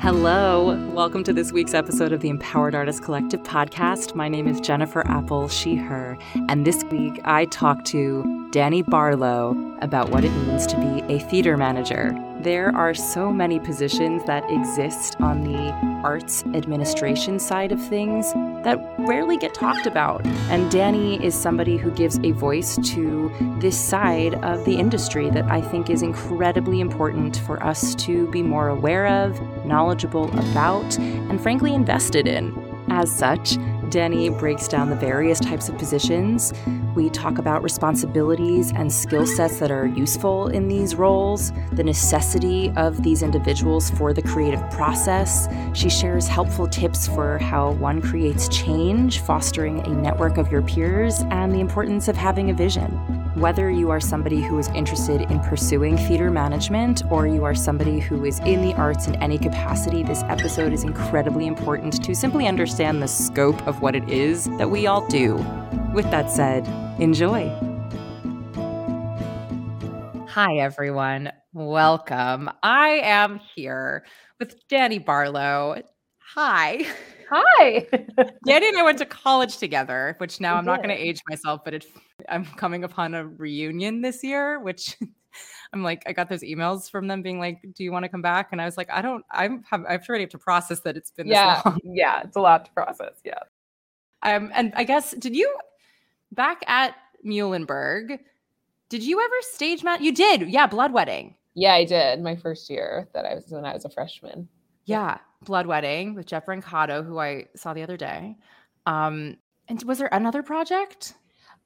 Hello. Welcome to this week's episode of the Empowered Artist Collective podcast. My name is Jennifer Apple, she, her. And this week I talk to Dani Barlow about what it means to be a theater manager. There are so many positions that exist on the arts administration side of things that rarely get talked about. And Dani is somebody who gives a voice to this side of the industry that I think is incredibly important for us to be more aware of, knowledgeable about, and frankly invested in. As such, Dani breaks down the various types of positions. We talk about responsibilities and skill sets that are useful in these roles, the necessity of these individuals for the creative process. She shares helpful tips for how one creates change, fostering a network of your peers, and the importance of having a vision. Whether you are somebody who is interested in pursuing theater management or you are somebody who is in the arts in any capacity, this episode is incredibly important to simply understand the scope of what it is that we all do. With that said, enjoy. Hi, everyone. Welcome. I am here with Dani Barlow. Hi. Hi. Dani and I went to college together, which now we I'm did. not going to age myself, but it, I'm coming upon a reunion this year, which I'm like, I got those emails from them being like, "Do you want to come back?" And I was like, "I don't. I'm. Have, I've already have to process that it's been yeah, this long. Yeah, it's a lot to process. Yeah. Um, and I guess did you back at Muhlenberg? Did you ever stage mat? You did, yeah. Blood Wedding. Yeah, I did. My first year that I was when I was a freshman. Yeah, Blood Wedding with Jeff Brancato, who I saw the other day. Um, and was there another project?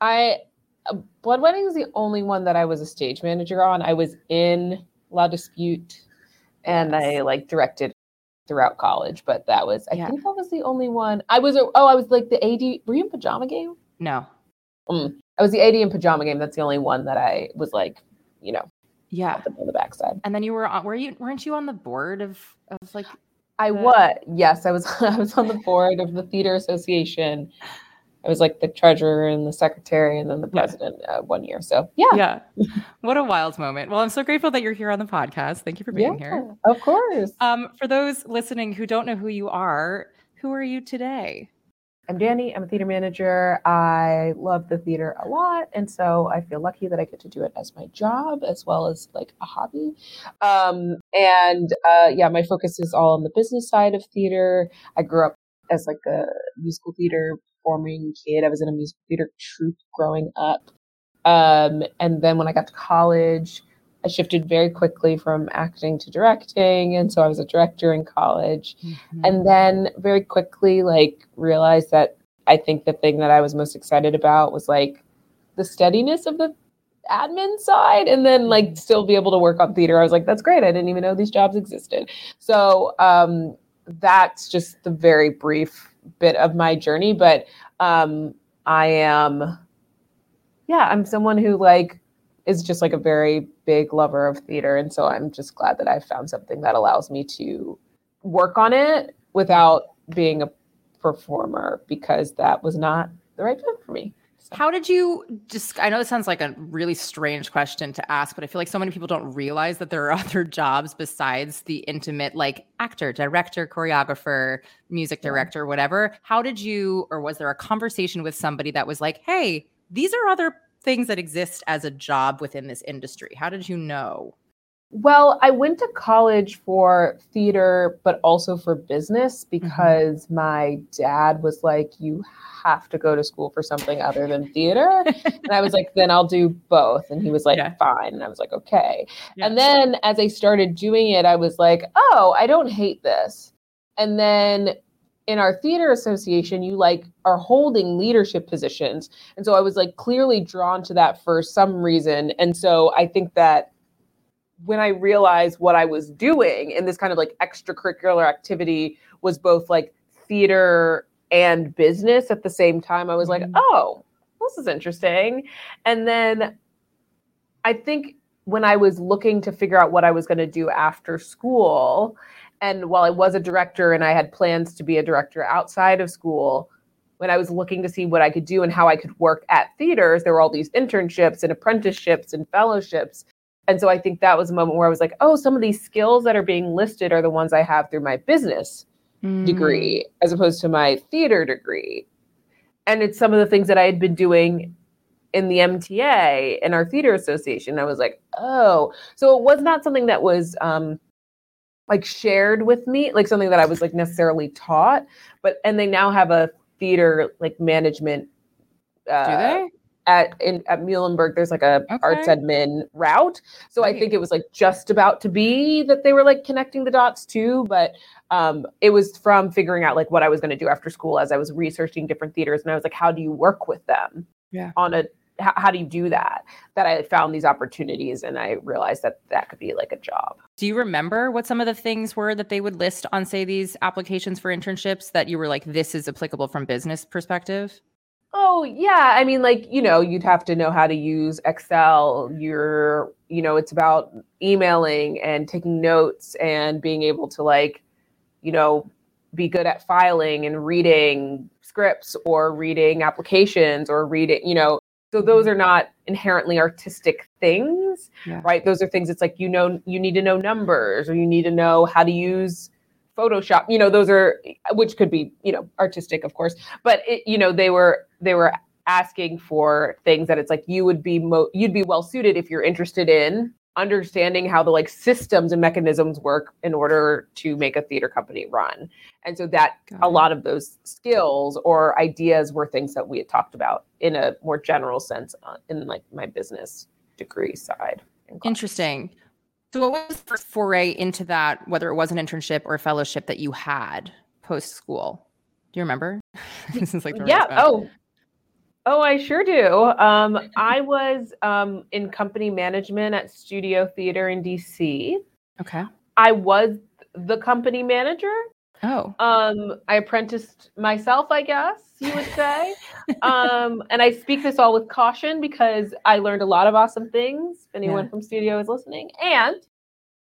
I uh, Blood Wedding is the only one that I was a stage manager on. I was in La Dispute, and yes. I like directed throughout college, but that was I yeah. think that was the only one. I was oh I was like the AD. Were you in Pajama Game? No. Um, I was the AD in Pajama Game. That's the only one that I was like, you know, yeah, on the backside. And then you were on. Were you? Weren't you on the board of of like? I the... was. Yes, I was. I was on the board of the theater association. I was like the treasurer and the secretary and then the president yeah. uh, one year. So yeah. Yeah. what a wild moment. Well, I'm so grateful that you're here on the podcast. Thank you for being yeah, here. Of course. Um, for those listening who don't know who you are, who are you today? I'm Dani. I'm a theater manager. I love the theater a lot. And so I feel lucky that I get to do it as my job as well as like a hobby. Um, and uh, yeah, my focus is all on the business side of theater. I grew up as like a musical theater performing kid. I was in a musical theater troupe growing up. Um, and then when I got to college, I shifted very quickly from acting to directing. And so I was a director in college. Mm-hmm. And then very quickly, like, realized that I think the thing that I was most excited about was like the steadiness of the admin side and then like mm-hmm. still be able to work on theater. I was like, that's great. I didn't even know these jobs existed. So um, that's just the very brief bit of my journey. But um, I am, yeah, I'm someone who like is just like a very big lover of theater. And so I'm just glad that I found something that allows me to work on it without being a performer because that was not the right fit for me. So. How did you just? I know it sounds like a really strange question to ask, but I feel like so many people don't realize that there are other jobs besides the intimate, like actor, director, choreographer, music director, whatever. How did you, or was there a conversation with somebody that was like, hey, these are other things that exist as a job within this industry? How did you know? Well, I went to college for theater, but also for business mm-hmm. because mm-hmm. my dad was like, You have to go to school for something other than theater. and I was like, Then I'll do both. And he was like, yeah. Fine. And I was like, Okay. Yeah. And then as I started doing it, I was like, Oh, I don't hate this. And then in our theater association you like are holding leadership positions. And so i was like clearly drawn to that for some reason. And so i think that when i realized what i was doing in this kind of like extracurricular activity was both like theater and business at the same time i was like mm-hmm. oh this is interesting. And then i think when i was looking to figure out what i was going to do after school and while I was a director and I had plans to be a director outside of school, when I was looking to see what I could do and how I could work at theaters, there were all these internships and apprenticeships and fellowships. And so I think that was a moment where I was like, oh, some of these skills that are being listed are the ones I have through my business mm. degree as opposed to my theater degree. And it's some of the things that I had been doing in the MTA in our theater association. I was like, oh, so it was not something that was um, like shared with me, like something that I was like necessarily taught. But and they now have a theater like management. Uh, Do they? At in at Muhlenberg, there's like a okay. arts admin route. So right. I think it was like just about to be that they were like connecting the dots too. But um, it was from figuring out like what I was going to do after school as I was researching different theaters, and I was like, how do you work with them? Yeah. On a how, how do you do that? That I found these opportunities and I realized that that could be like a job. Do you remember what some of the things were that they would list on, say, these applications for internships that you were like, this is applicable from business perspective? Oh yeah, I mean like, you know, you'd have to know how to use Excel. You're, you know, it's about emailing and taking notes and being able to like, you know, be good at filing and reading scripts or reading applications or reading, you know, so those are not inherently artistic things, yeah. right? Those are things it's like you know you need to know numbers or you need to know how to use Photoshop. You know, those are which could be, you know, artistic of course, but it, you know, they were they were asking for things that it's like you would be mo- you'd be well suited if you're interested in understanding how the like systems and mechanisms work in order to make a theater company run. And so that a lot of those skills or ideas were things that we had talked about in a more general sense uh, in like my business degree side. Interesting. So what was the first foray into that, whether it was an internship or a fellowship that you had post school? Do you remember? this is like yeah. Oh, Oh, I sure do. Um, I was um, in company management at Studio Theater in DC. Okay. I was the company manager. Oh. Um, I apprenticed myself, I guess you would say. um, and I speak this all with caution because I learned a lot of awesome things. If anyone yeah. from studio is listening, and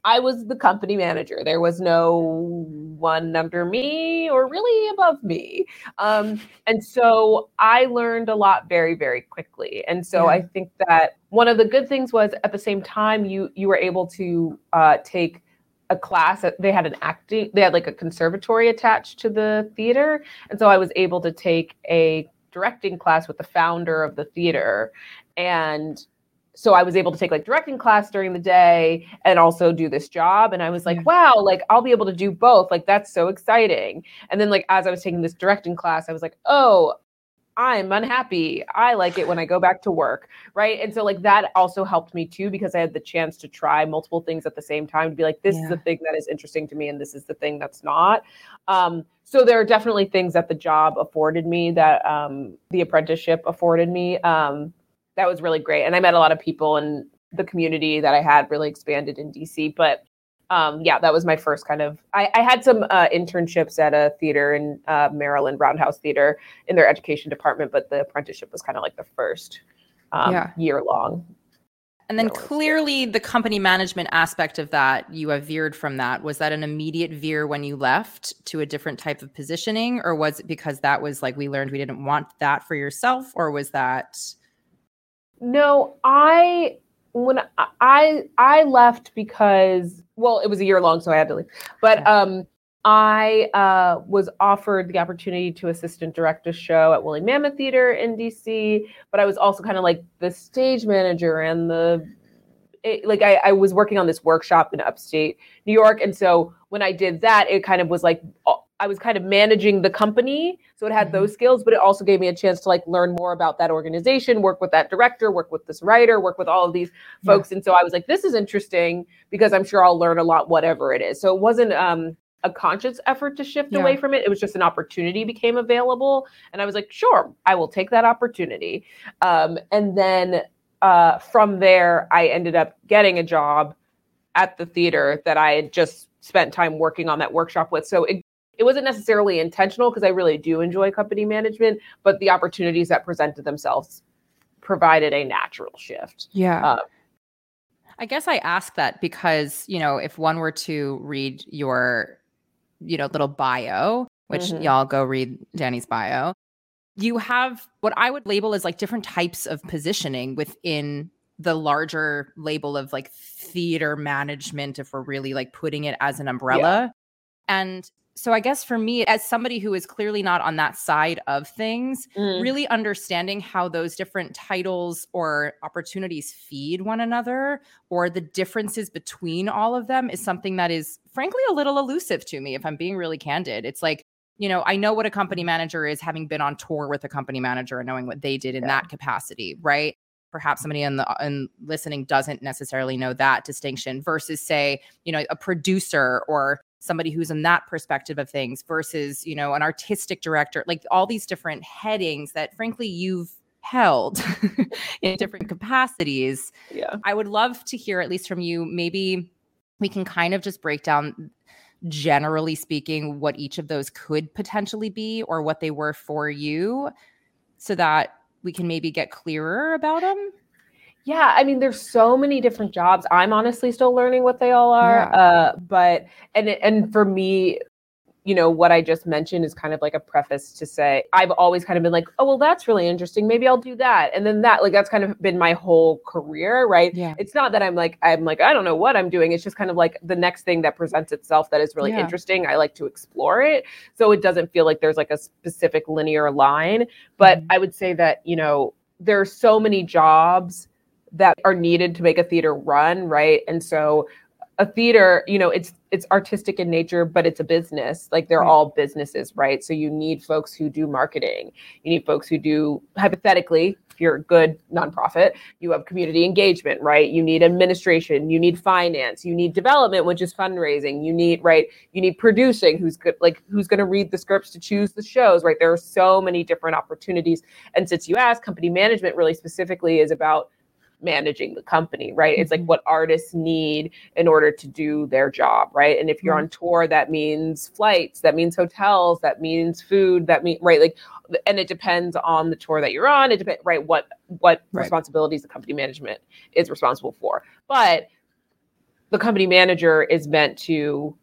I was the company manager. There was no one under me or really above me. Um, and so I learned a lot very, very quickly. And so yeah. I think that one of the good things was at the same time you you were able to uh, take a class. They had an acting. They had like a conservatory attached to the theater, and so I was able to take a directing class with the founder of the theater and so I was able to take like directing class during the day and also do this job. And I was like, yeah. wow, like I'll be able to do both. Like that's so exciting. And then like as I was taking this directing class, I was like, oh, I'm unhappy. I like it when I go back to work. Right. And so like that also helped me too because I had the chance to try multiple things at the same time to be like, this yeah. is the thing that is interesting to me and this is the thing that's not. Um, so there are definitely things that the job afforded me that um, the apprenticeship afforded me. Um, that was really great. And I met a lot of people and the community that I had really expanded in DC. But um, yeah, that was my first kind of. I, I had some uh, internships at a theater in uh, Maryland, Round House Theater, in their education department, but the apprenticeship was kind of like the first um, yeah. year long. And then clearly, the company management aspect of that, you have veered from that. Was that an immediate veer when you left to a different type of positioning, or was it because that was like we learned we didn't want that for yourself, or was that? No, I when I I left because well, it was a year long, so I had to leave. But um, I uh, was offered the opportunity to assistant direct a show at Woolly Mammoth Theater in DC, but I was also kind of like the stage manager and the it, like I, I was working on this workshop in upstate New York, and so when I did that, it kind of was like I was kind of managing the company, so it had mm-hmm. those skills, but it also gave me a chance to like learn more about that organization, work with that director, work with this writer, work with all of these folks. Yeah. And so I was like, this is interesting because I'm sure I'll learn a lot, whatever it is. So it wasn't um, a conscious effort to shift yeah. away from it. It was just an opportunity became available, and I was like, sure, I will take that opportunity. Um, and then uh, from there, I ended up getting a job at the theater that I had just spent time working on that workshop with. So it it wasn't necessarily intentional because I really do enjoy company management, but the opportunities that presented themselves provided a natural shift. Yeah. Uh, I guess I ask that because, you know, if one were to read your, you know, little bio, which mm-hmm. y'all go read Dani's bio, you have what I would label as like different types of positioning within the larger label of like theater management if we're really like putting it as an umbrella. Yeah. And so I guess for me, as somebody who is clearly not on that side of things, mm. really understanding how those different titles or opportunities feed one another or the differences between all of them is something that is frankly a little elusive to me, if I'm being really candid. It's like, you know, I know what a company manager is having been on tour with a company manager and knowing what they did in yeah. that capacity, right? Perhaps somebody in the in listening doesn't necessarily know that distinction versus say, you know, a producer or somebody who's in that perspective of things versus you know an artistic director like all these different headings that frankly you've held in different capacities. Yeah. I would love to hear at least from you maybe we can kind of just break down generally speaking what each of those could potentially be or what they were for you so that we can maybe get clearer about them yeah, I mean, there's so many different jobs. I'm honestly still learning what they all are. Yeah. Uh, but and and for me, you know, what I just mentioned is kind of like a preface to say I've always kind of been like, oh well, that's really interesting. Maybe I'll do that, and then that like that's kind of been my whole career, right? Yeah. It's not that I'm like I'm like I don't know what I'm doing. It's just kind of like the next thing that presents itself that is really yeah. interesting. I like to explore it, so it doesn't feel like there's like a specific linear line. But mm-hmm. I would say that you know there are so many jobs that are needed to make a theater run, right? And so a theater, you know, it's it's artistic in nature, but it's a business. Like they're right. all businesses, right? So you need folks who do marketing. You need folks who do hypothetically, if you're a good nonprofit, you have community engagement, right? You need administration, you need finance, you need development, which is fundraising. You need, right? You need producing, who's good, like who's going to read the scripts to choose the shows, right? There are so many different opportunities. And since you asked, company management really specifically is about managing the company, right? Mm-hmm. It's like mm-hmm. what artists need in order to do their job, right? And if you're mm-hmm. on tour, that means flights, that means hotels, that means food, that mean right, like and it depends on the tour that you're on. It depends, right? What what right. responsibilities the company management is responsible for, but the company manager is meant to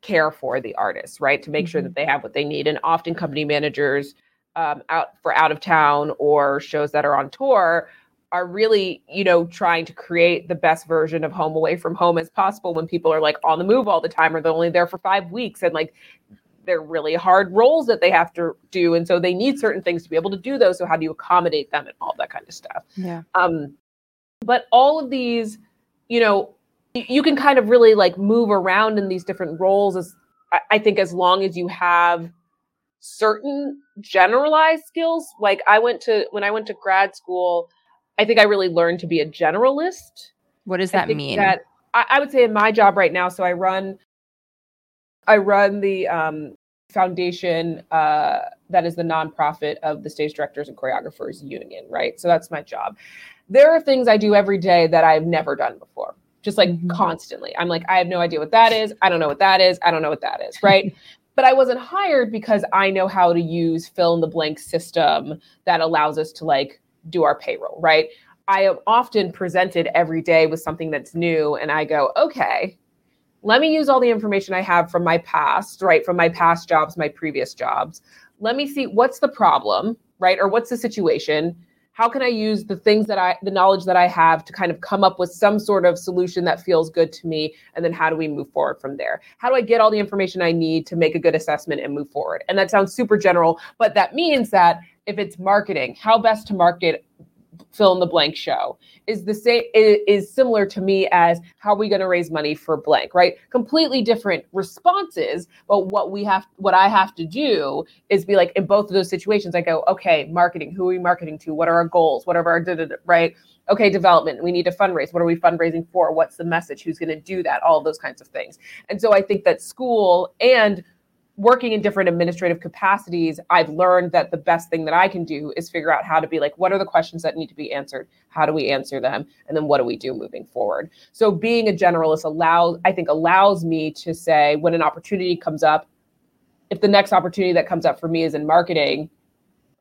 care for the artists, right? To make mm-hmm. sure that they have what they need. And often company managers um, out for out of town or shows that are on tour are really, you know, trying to create the best version of home away from home as possible when people are like on the move all the time or they're only there for five weeks and like they're really hard roles that they have to do. And so they need certain things to be able to do those. So how do you accommodate them and all that kind of stuff? Yeah. Um, but all of these, you know, you can kind of really like move around in these different roles as I think as long as you have certain generalized skills. Like I went to when I went to grad school, I think I really learned to be a generalist. What does that mean? That I, I, would say in my job right now, so I run I run the um, foundation uh, that is the nonprofit of the stage directors and choreographers union, right? So that's my job. There are things I do every day that I've never done before, just like mm-hmm. constantly. I'm like, I have no idea what that is. I don't know what that is. I don't know what that is, right? but I wasn't hired because I know how to use fill in the blank system that allows us to like do our payroll, right? I am often presented every day with something that's new, and I go, okay, let me use all the information I have from my past, right? From my past jobs, my previous jobs. Let me see what's the problem, right? Or what's the situation? How can I use the things that I, the knowledge that I have to kind of come up with some sort of solution that feels good to me? And then how do we move forward from there? How do I get all the information I need to make a good assessment and move forward? And that sounds super general, but that means that if it's marketing, how best to market fill in the blank show is the same is similar to me as how are we going to raise money for blank right? Completely different responses but what we have what i have to do is be like in both of those situations i go okay marketing who are we marketing to? What are our goals? What are our right? Okay development we need to fundraise. What are we fundraising for? What's the message? Who's going to do that? All those kinds of things. And so i think that school and working in different administrative capacities, I've learned that the best thing that I can do is figure out how to be like, what are the questions that need to be answered? How do we answer them? And then what do we do moving forward? So being a generalist allows, I think, allows me to say when an opportunity comes up, if the next opportunity that comes up for me is in marketing,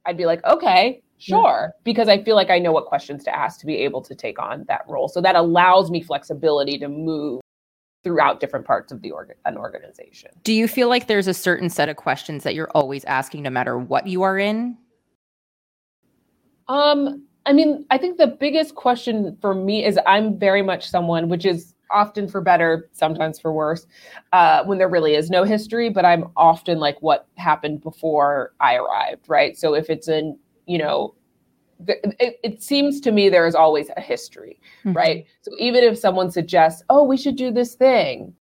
I'd be like, okay, sure, yeah. because I feel like I know what questions to ask to be able to take on that role. So that allows me flexibility to move throughout different parts of the org- an organization. Do you feel like there's a certain set of questions that you're always asking no matter what you are in? Um I mean, I think the biggest question for me is I'm very much someone, which is often for better, sometimes for worse, uh, when there really is no history, but I'm often like what happened before I arrived, right? So if it's in, you know, it, it, seems to me there is always a history, mm-hmm. right? So even if someone suggests, oh, we should do this thing,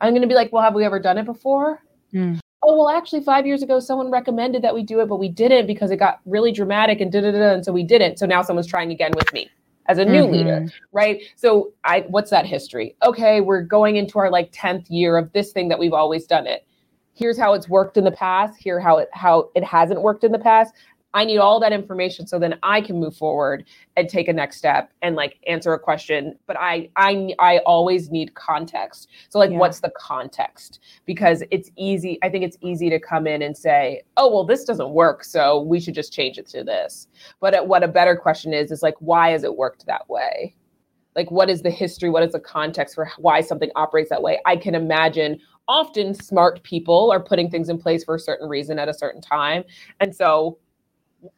I'm going to be like, well, have we ever done it before? Mm. Oh, well, actually, five years ago, someone recommended that we do it, but we didn't because it got really dramatic and da da da, and so we didn't. So now someone's trying again with me as a new mm-hmm. leader, right? So I, what's that history? Okay, we're going into our like tenth year of this thing that we've always done it. Here's how it's worked in the past. Here how it how it hasn't worked in the past. I need all that information so then I can move forward and take a next step and like answer a question. But I I I always need context. So like yeah. what's the context? Because it's easy, I think it's easy to come in and say, "Oh, well this doesn't work, so we should just change it to this." But uh, what a better question is is like why has it worked that way? Like what is the history? What is the context for why something operates that way? I can imagine often smart people are putting things in place for a certain reason at a certain time. And so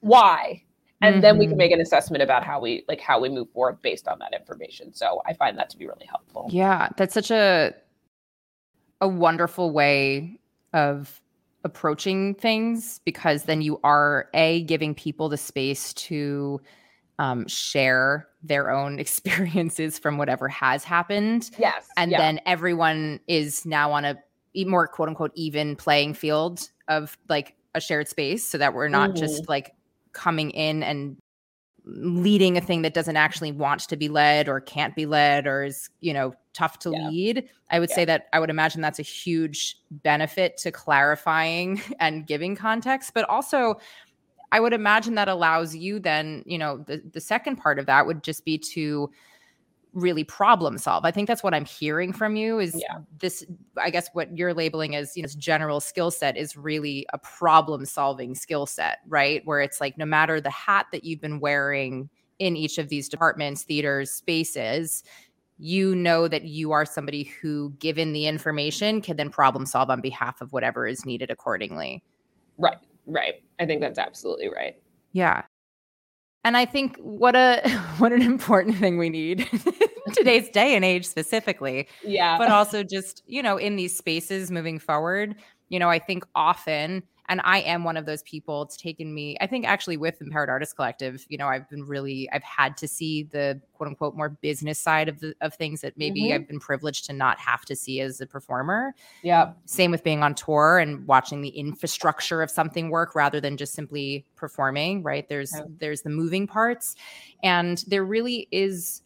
why and mm-hmm. then we can mm-hmm. make an assessment about how we like how we move forward based on that information so i find that to be really helpful yeah that's such a a wonderful way of approaching things because then you are a giving people the space to um, share their own experiences from whatever has happened yes and yeah. then everyone is now on a more quote unquote even playing field of like a shared space so that we're not mm-hmm. just like coming in and leading a thing that doesn't actually want to be led or can't be led or is you know tough to yeah. lead i would yeah. say that i would imagine that's a huge benefit to clarifying and giving context but also i would imagine that allows you then you know the, the second part of that would just be to really problem solve. I think that's what I'm hearing from you is yeah. this I guess what you're labeling as, you know, this general skill set is really a problem solving skill set, right? Where it's like no matter the hat that you've been wearing in each of these departments, theaters, spaces, you know that you are somebody who given the information can then problem solve on behalf of whatever is needed accordingly. Right. Right. I think that's absolutely right. Yeah. And I think what a what an important thing we need today's day and age specifically. Yeah. But also just, you know, in these spaces moving forward, you know, I think often and I am one of those people. It's taken me, I think, actually with Empowered Artist Collective, you know, I've been really, I've had to see the quote unquote more business side of the of things that maybe mm-hmm. I've been privileged to not have to see as a performer. Yeah. Same with being on tour and watching the infrastructure of something work rather than just simply performing. Right. There's there's the moving parts, and there really is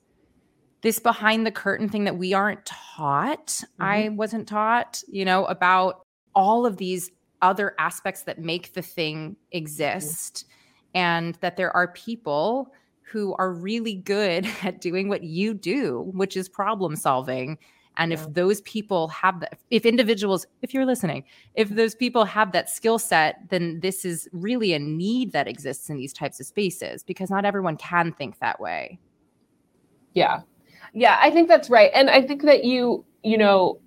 this behind the curtain thing that we aren't taught. Mm-hmm. I wasn't taught, you know, about all of these other aspects that make the thing exist and that there are people who are really good at doing what you do which is problem solving. And yeah. if those people have that if individuals if you're listening if those people have that skill set then this is really a need that exists in these types of spaces because not everyone can think that way. Yeah. Yeah i think that's right. And i think that you you know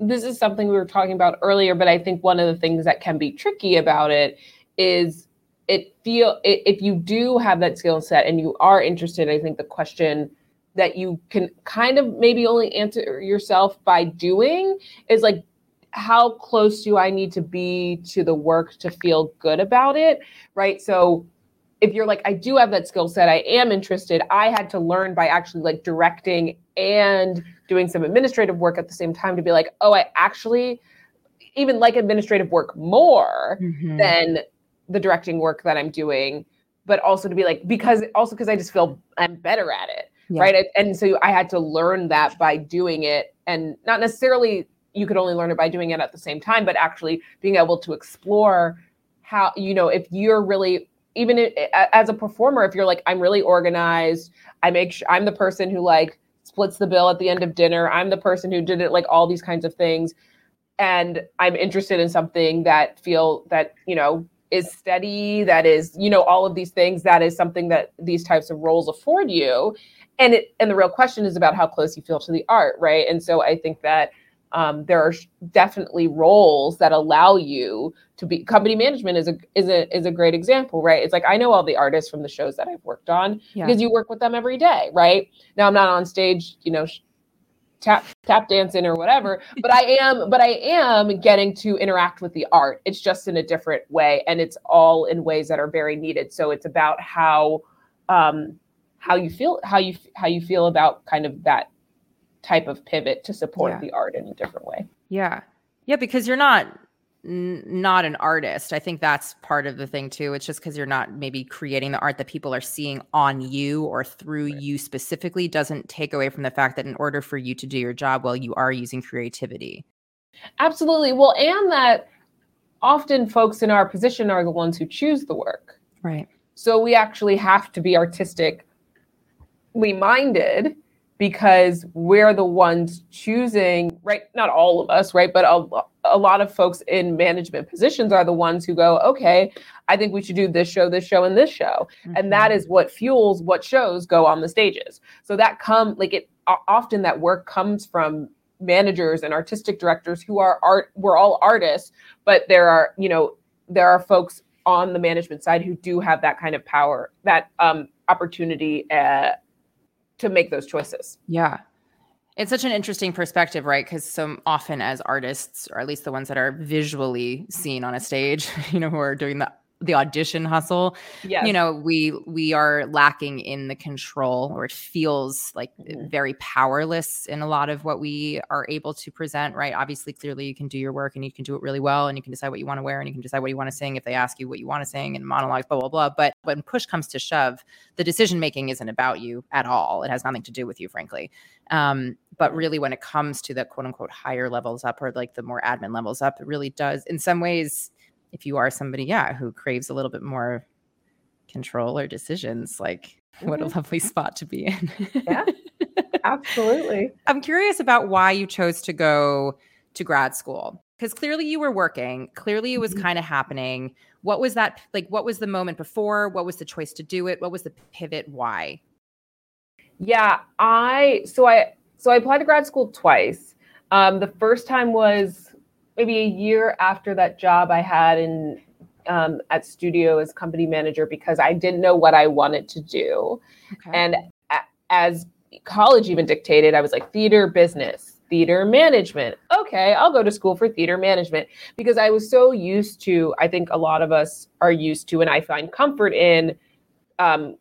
this is something we were talking about earlier, but I think one of the things that can be tricky about it is it feel if you do have that skill set and you are interested, I think the question that you can kind of maybe only answer yourself by doing is like how close do I need to be to the work to feel good about it, right? So if you're like I do have that skill set, I am interested, I had to learn by actually like directing and doing some administrative work at the same time to be like, oh, I actually even like administrative work more mm-hmm. than the directing work that I'm doing, but also to be like, because also because I just feel I'm better at it. Yeah. Right. And so I had to learn that by doing it and not necessarily you could only learn it by doing it at the same time, but actually being able to explore how, you know, if you're really even as a performer, if you're like, I'm really organized, I make sure I'm the person who like splits the bill at the end of dinner. I'm the person who did it, like all these kinds of things. And I'm interested in something that feel that, you know, is steady, that is, you know, all of these things. That is something that these types of roles afford you. And it and the real question is about how close you feel to the art, right? And so I think that um, there are definitely roles that allow you to be company management is a is a is a great example right? It's like i know all the artists from the shows that i've worked on yeah. because you work with them every day right? Now i'm not on stage you know tap tap dancing or whatever but i am but i am getting to interact with the art. It's just in a different way and it's all in ways that are very needed. So it's about how um how you feel how you how you feel about kind of that type of pivot to support yeah. the art in a different way. Yeah. Yeah, because you're not n- not an artist. I think that's part of the thing too. It's just because you're not maybe creating the art that people are seeing on you or through right. you specifically doesn't take away from the fact that in order for you to do your job well, you are using creativity. Absolutely. Well, and that often folks in our position are the ones who choose the work. Right. So we actually have to be artistically minded because we're the ones choosing, right? Not all of us, right? But a, a lot of folks in management positions are the ones who go, okay, I think we should do this show, this show, and this show. Mm-hmm. And that is what fuels what shows go on the stages. So that come like it often that work comes from managers and artistic directors who are art we're all artists but there are you know there are folks on the management side who do have that kind of power that um opportunity uh, to make those choices. Yeah. It's such an interesting perspective, right? Because so often as artists, or at least the ones that are visually seen on a stage, you know, who are doing the the audition hustle yes. you know we we are lacking in the control or it feels like mm-hmm. very powerless in a lot of what we are able to present right obviously clearly you can do your work and you can do it really well and you can decide what you want to wear and you can decide what you want to sing if they ask you what you want to sing and monologues blah blah blah but when push comes to shove the decision making isn't about you at all it has nothing to do with you frankly um, but really when it comes to the quote unquote higher levels up or like the more admin levels up it really does in some ways if you are somebody, yeah, who craves a little bit more control or decisions, like mm-hmm. what a mm-hmm. lovely spot to be in. yeah, absolutely. I'm curious about why you chose to go to grad school because clearly you were working, clearly it was mm-hmm. kind of happening. What was that like? What was the moment before? What was the choice to do it? What was the pivot? Why? Yeah, I so I so I applied to grad school twice. Um, the first time was maybe a year after that job I had in um, at studio as company manager because I didn't know what I wanted to do. Okay. And a- as college even dictated, I was like theater business, theater management. Okay, I'll go to school for theater management because I was so used to, I think a lot of us are used to, and I find comfort in um,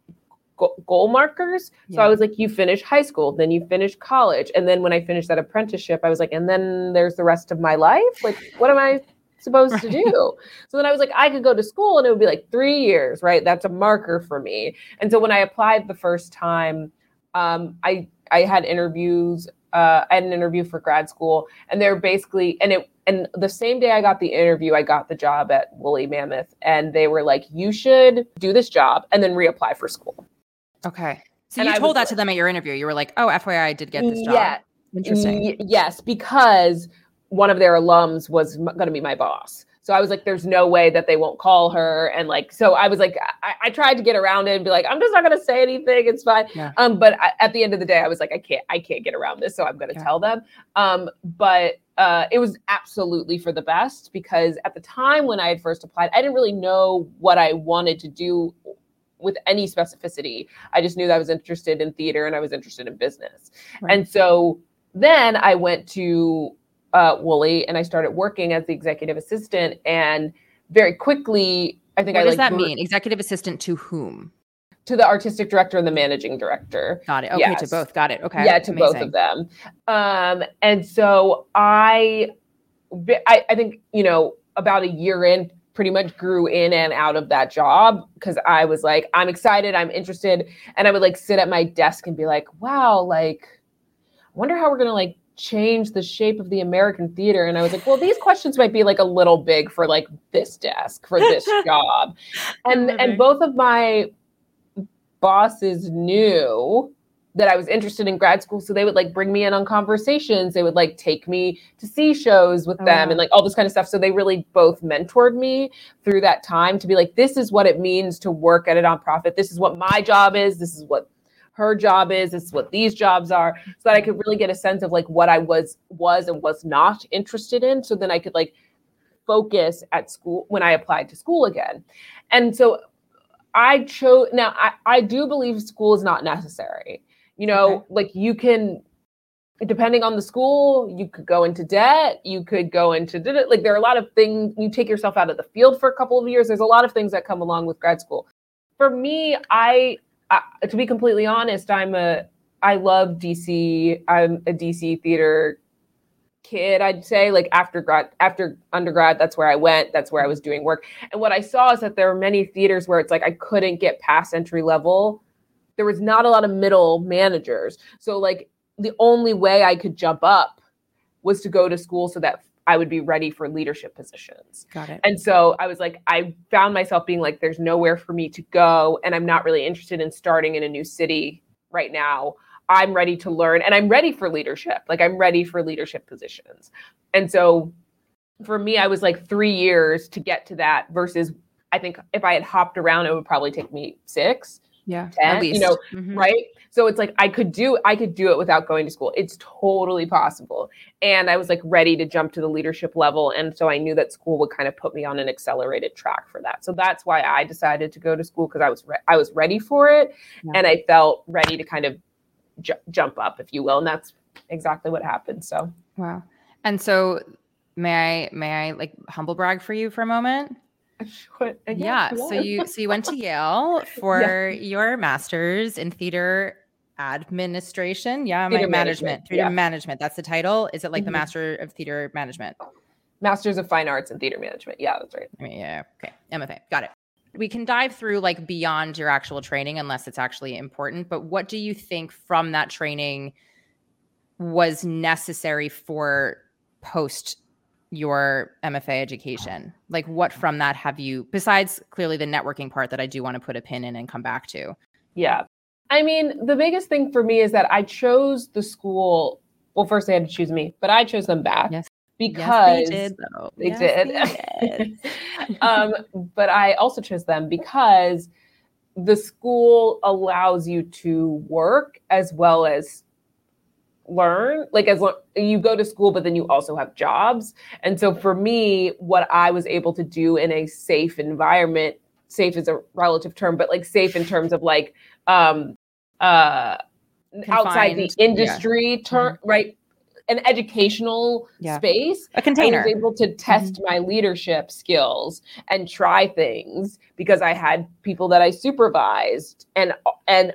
goal markers. Yeah. So I was like, you finish high school, then you finish college. And then when I finished that apprenticeship, I was like, and then there's the rest of my life. Like, what am I supposed right. to do? So then I was like, I could go to school and it would be like three years, right? That's a marker for me. And so when I applied the first time, um, I I had interviews. Uh, I had an interview for grad school, and they're basically and it and the same day I got the interview, I got the job at Woolly Mammoth, and they were like, "You should do this job and then reapply for school." Okay. So and you told that to them at your interview. You were like, "Oh, FYI, I did get this job." Yeah. Interesting. Y- yes, because one of their alums was m- going to be my boss. So I was like, "There's no way that they won't call her." And like, so I was like, I, I tried to get around it and be like, "I'm just not going to say anything. It's fine." Yeah. Um, but I, at the end of the day, I was like, "I can't, I can't get around this, so I'm going to yeah. tell them." Um, but uh, it was absolutely for the best because at the time when I had first applied, I didn't really know what I wanted to do with any specificity. I just knew that I was interested in theater and I was interested in business. Right. And so then I went to uh, Woolly and I started working as the executive assistant. And very quickly, I think I what I does like, that mean? Executive assistant to whom? To the artistic director and the managing director. Got it. Okay, yes. to both. Got it. Okay. Yeah, to Amazing. both of them. Um, and so I, I, I think you know about a year in, pretty much grew in and out of that job because I was like, I'm excited, I'm interested. And I would like sit at my desk and be like, wow, like, I wonder how we're gonna like change the shape of the American theater. And I was like, well, these questions might be like a little big for like this desk, for this job. And and both of my bosses knew that I was interested in grad school. So they would like bring me in on conversations. They would like take me to see shows with oh, them wow. and like all this kind of stuff. So they really both mentored me through that time to be like, this is what it means to work at a nonprofit. This is what my job is. This is what her job is, this is what these jobs are, so that I could really get a sense of like what I was was and was not interested in. So then I could like focus at school when I applied to school again. And so I chose now I, I do believe school is not necessary. You know, okay. like you can depending on the school, you could go into debt, you could go into like there are a lot of things you take yourself out of the field for a couple of years. There's a lot of things that come along with grad school. For me, I, I to be completely honest, I'm a I love DC. I'm a DC theater kid, I'd say. Like after grad after undergrad, that's where I went, that's where I was doing work. And what I saw is that there were many theaters where it's like I couldn't get past entry level. There was not a lot of middle managers. So like the only way I could jump up was to go to school so that I would be ready for leadership positions. Got it. And so I was like, I found myself being like, there's nowhere for me to go. And I'm not really interested in starting in a new city right now. I'm ready to learn and I'm ready for leadership. Like, I'm ready for leadership positions. And so for me, I was like three years to get to that versus I think if I had hopped around, it would probably take me six. Yeah. 10, you know, mm-hmm. right? So it's like I could do I could do it without going to school. It's totally possible. And I was like ready to jump to the leadership level and so I knew that school would kind of put me on an accelerated track for that. So that's why I decided to go to school because I was re- I was ready for it yeah. and I felt ready to kind of ju- jump up if you will and that's exactly what happened. So Wow. And so may I may I like humble brag for you for a moment? What, yeah. So you so you went to Yale for yeah. your master's in theater administration. Yeah, theater management. Theater yeah. management. That's the title. Is it like mm-hmm. the Master of Theater Management? Masters of Fine Arts and Theater Management. Yeah, that's right. I mean, yeah. Okay. MFA. Got it. We can dive through like beyond your actual training unless it's actually important. But what do you think from that training was necessary for post your MFA education? Like, what from that have you, besides clearly the networking part that I do want to put a pin in and come back to? Yeah. I mean, the biggest thing for me is that I chose the school. Well, first they had to choose me, but I chose them back. Yes. Because yes, they did. They yes, did. They did. um, but I also chose them because the school allows you to work as well as learn like as long you go to school but then you also have jobs and so for me what i was able to do in a safe environment safe is a relative term but like safe in terms of like um uh Confined. outside the industry yeah. term mm-hmm. right an educational yeah. space a container i was able to test mm-hmm. my leadership skills and try things because i had people that i supervised and and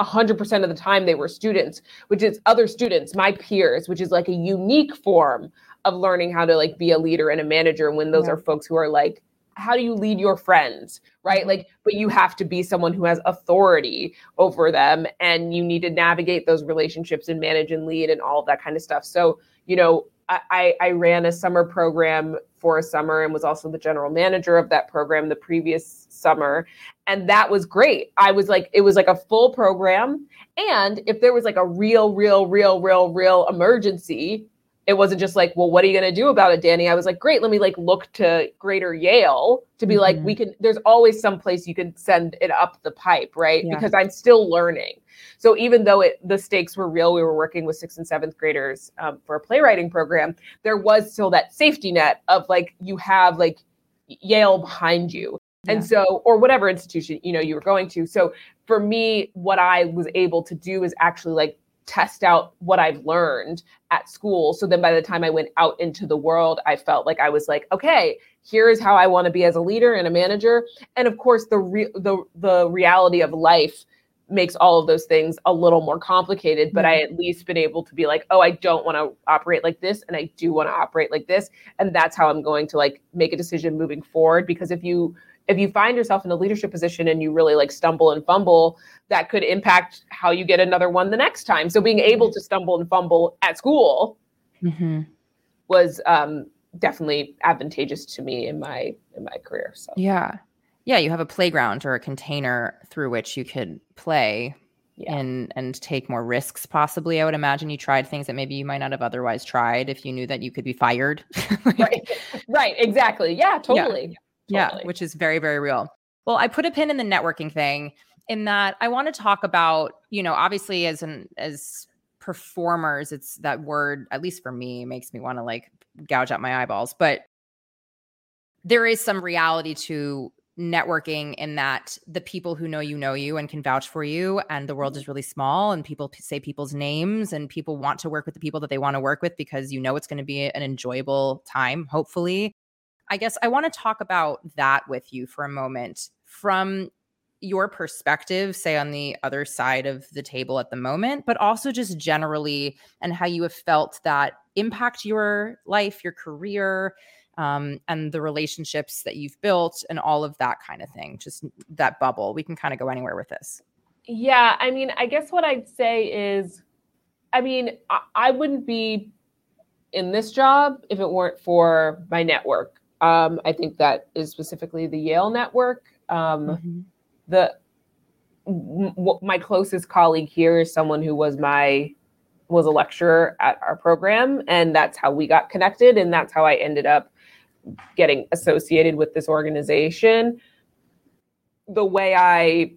100% of the time they were students which is other students my peers which is like a unique form of learning how to like be a leader and a manager when those yeah. are folks who are like how do you lead your friends right like but you have to be someone who has authority over them and you need to navigate those relationships and manage and lead and all of that kind of stuff so you know I, I ran a summer program for a summer and was also the general manager of that program the previous summer. And that was great. I was like, it was like a full program. And if there was like a real, real, real, real, real emergency, it wasn't just like, well, what are you going to do about it, Dani? I was like, great, let me like look to greater Yale to be mm-hmm. like, we can, there's always some place you can send it up the pipe, right? Yeah. Because I'm still learning. So even though it, the stakes were real, we were working with sixth and seventh graders um, for a playwriting program, there was still that safety net of like, you have like Yale behind you. And yeah. so, or whatever institution, you know, you were going to. So for me, what I was able to do is actually like test out what I've learned at school. So then by the time I went out into the world, I felt like I was like, okay, here is how I want to be as a leader and a manager. And of course, the re- the the reality of life makes all of those things a little more complicated, but I mm-hmm. at least been able to be like, oh, I don't want to operate like this and I do want to operate like this. And that's how I'm going to like make a decision moving forward because if you if you find yourself in a leadership position and you really like stumble and fumble, that could impact how you get another one the next time. So being able to stumble and fumble at school mm-hmm. was um, definitely advantageous to me in my in my career. So yeah, yeah, you have a playground or a container through which you could play. Yeah. and and take more risks possibly i would imagine you tried things that maybe you might not have otherwise tried if you knew that you could be fired right right exactly yeah totally yeah. Totally. Yeah, which is very, very real. Well, I put a pin in the networking thing in that I want to talk about, you know, obviously as an as performers, it's that word, at least for me, makes me want to like gouge out my eyeballs. But there is some reality to networking in that the people who know you know you and can vouch for you and the world mm-hmm. is really small and people p- say people's names and people want to work with the people that they want to work with because you know it's going to be an enjoyable time hopefully i guess i want to talk about that with you for a moment from your perspective say on the other side of the table at the moment but also just generally and how you have felt that impact your life your career um, and the relationships that you've built and all of that kind of thing, just that bubble. We can kind of go anywhere with this. Yeah. I mean, I guess what I'd say is, I mean, I, I wouldn't be in this job if it weren't for my network. Um, I think that is specifically the Yale network. Um, mm-hmm. The w- my closest colleague here is someone who was my was a lecturer at our program, and that's how we got connected, and that's how I ended up getting associated with this organization. The way I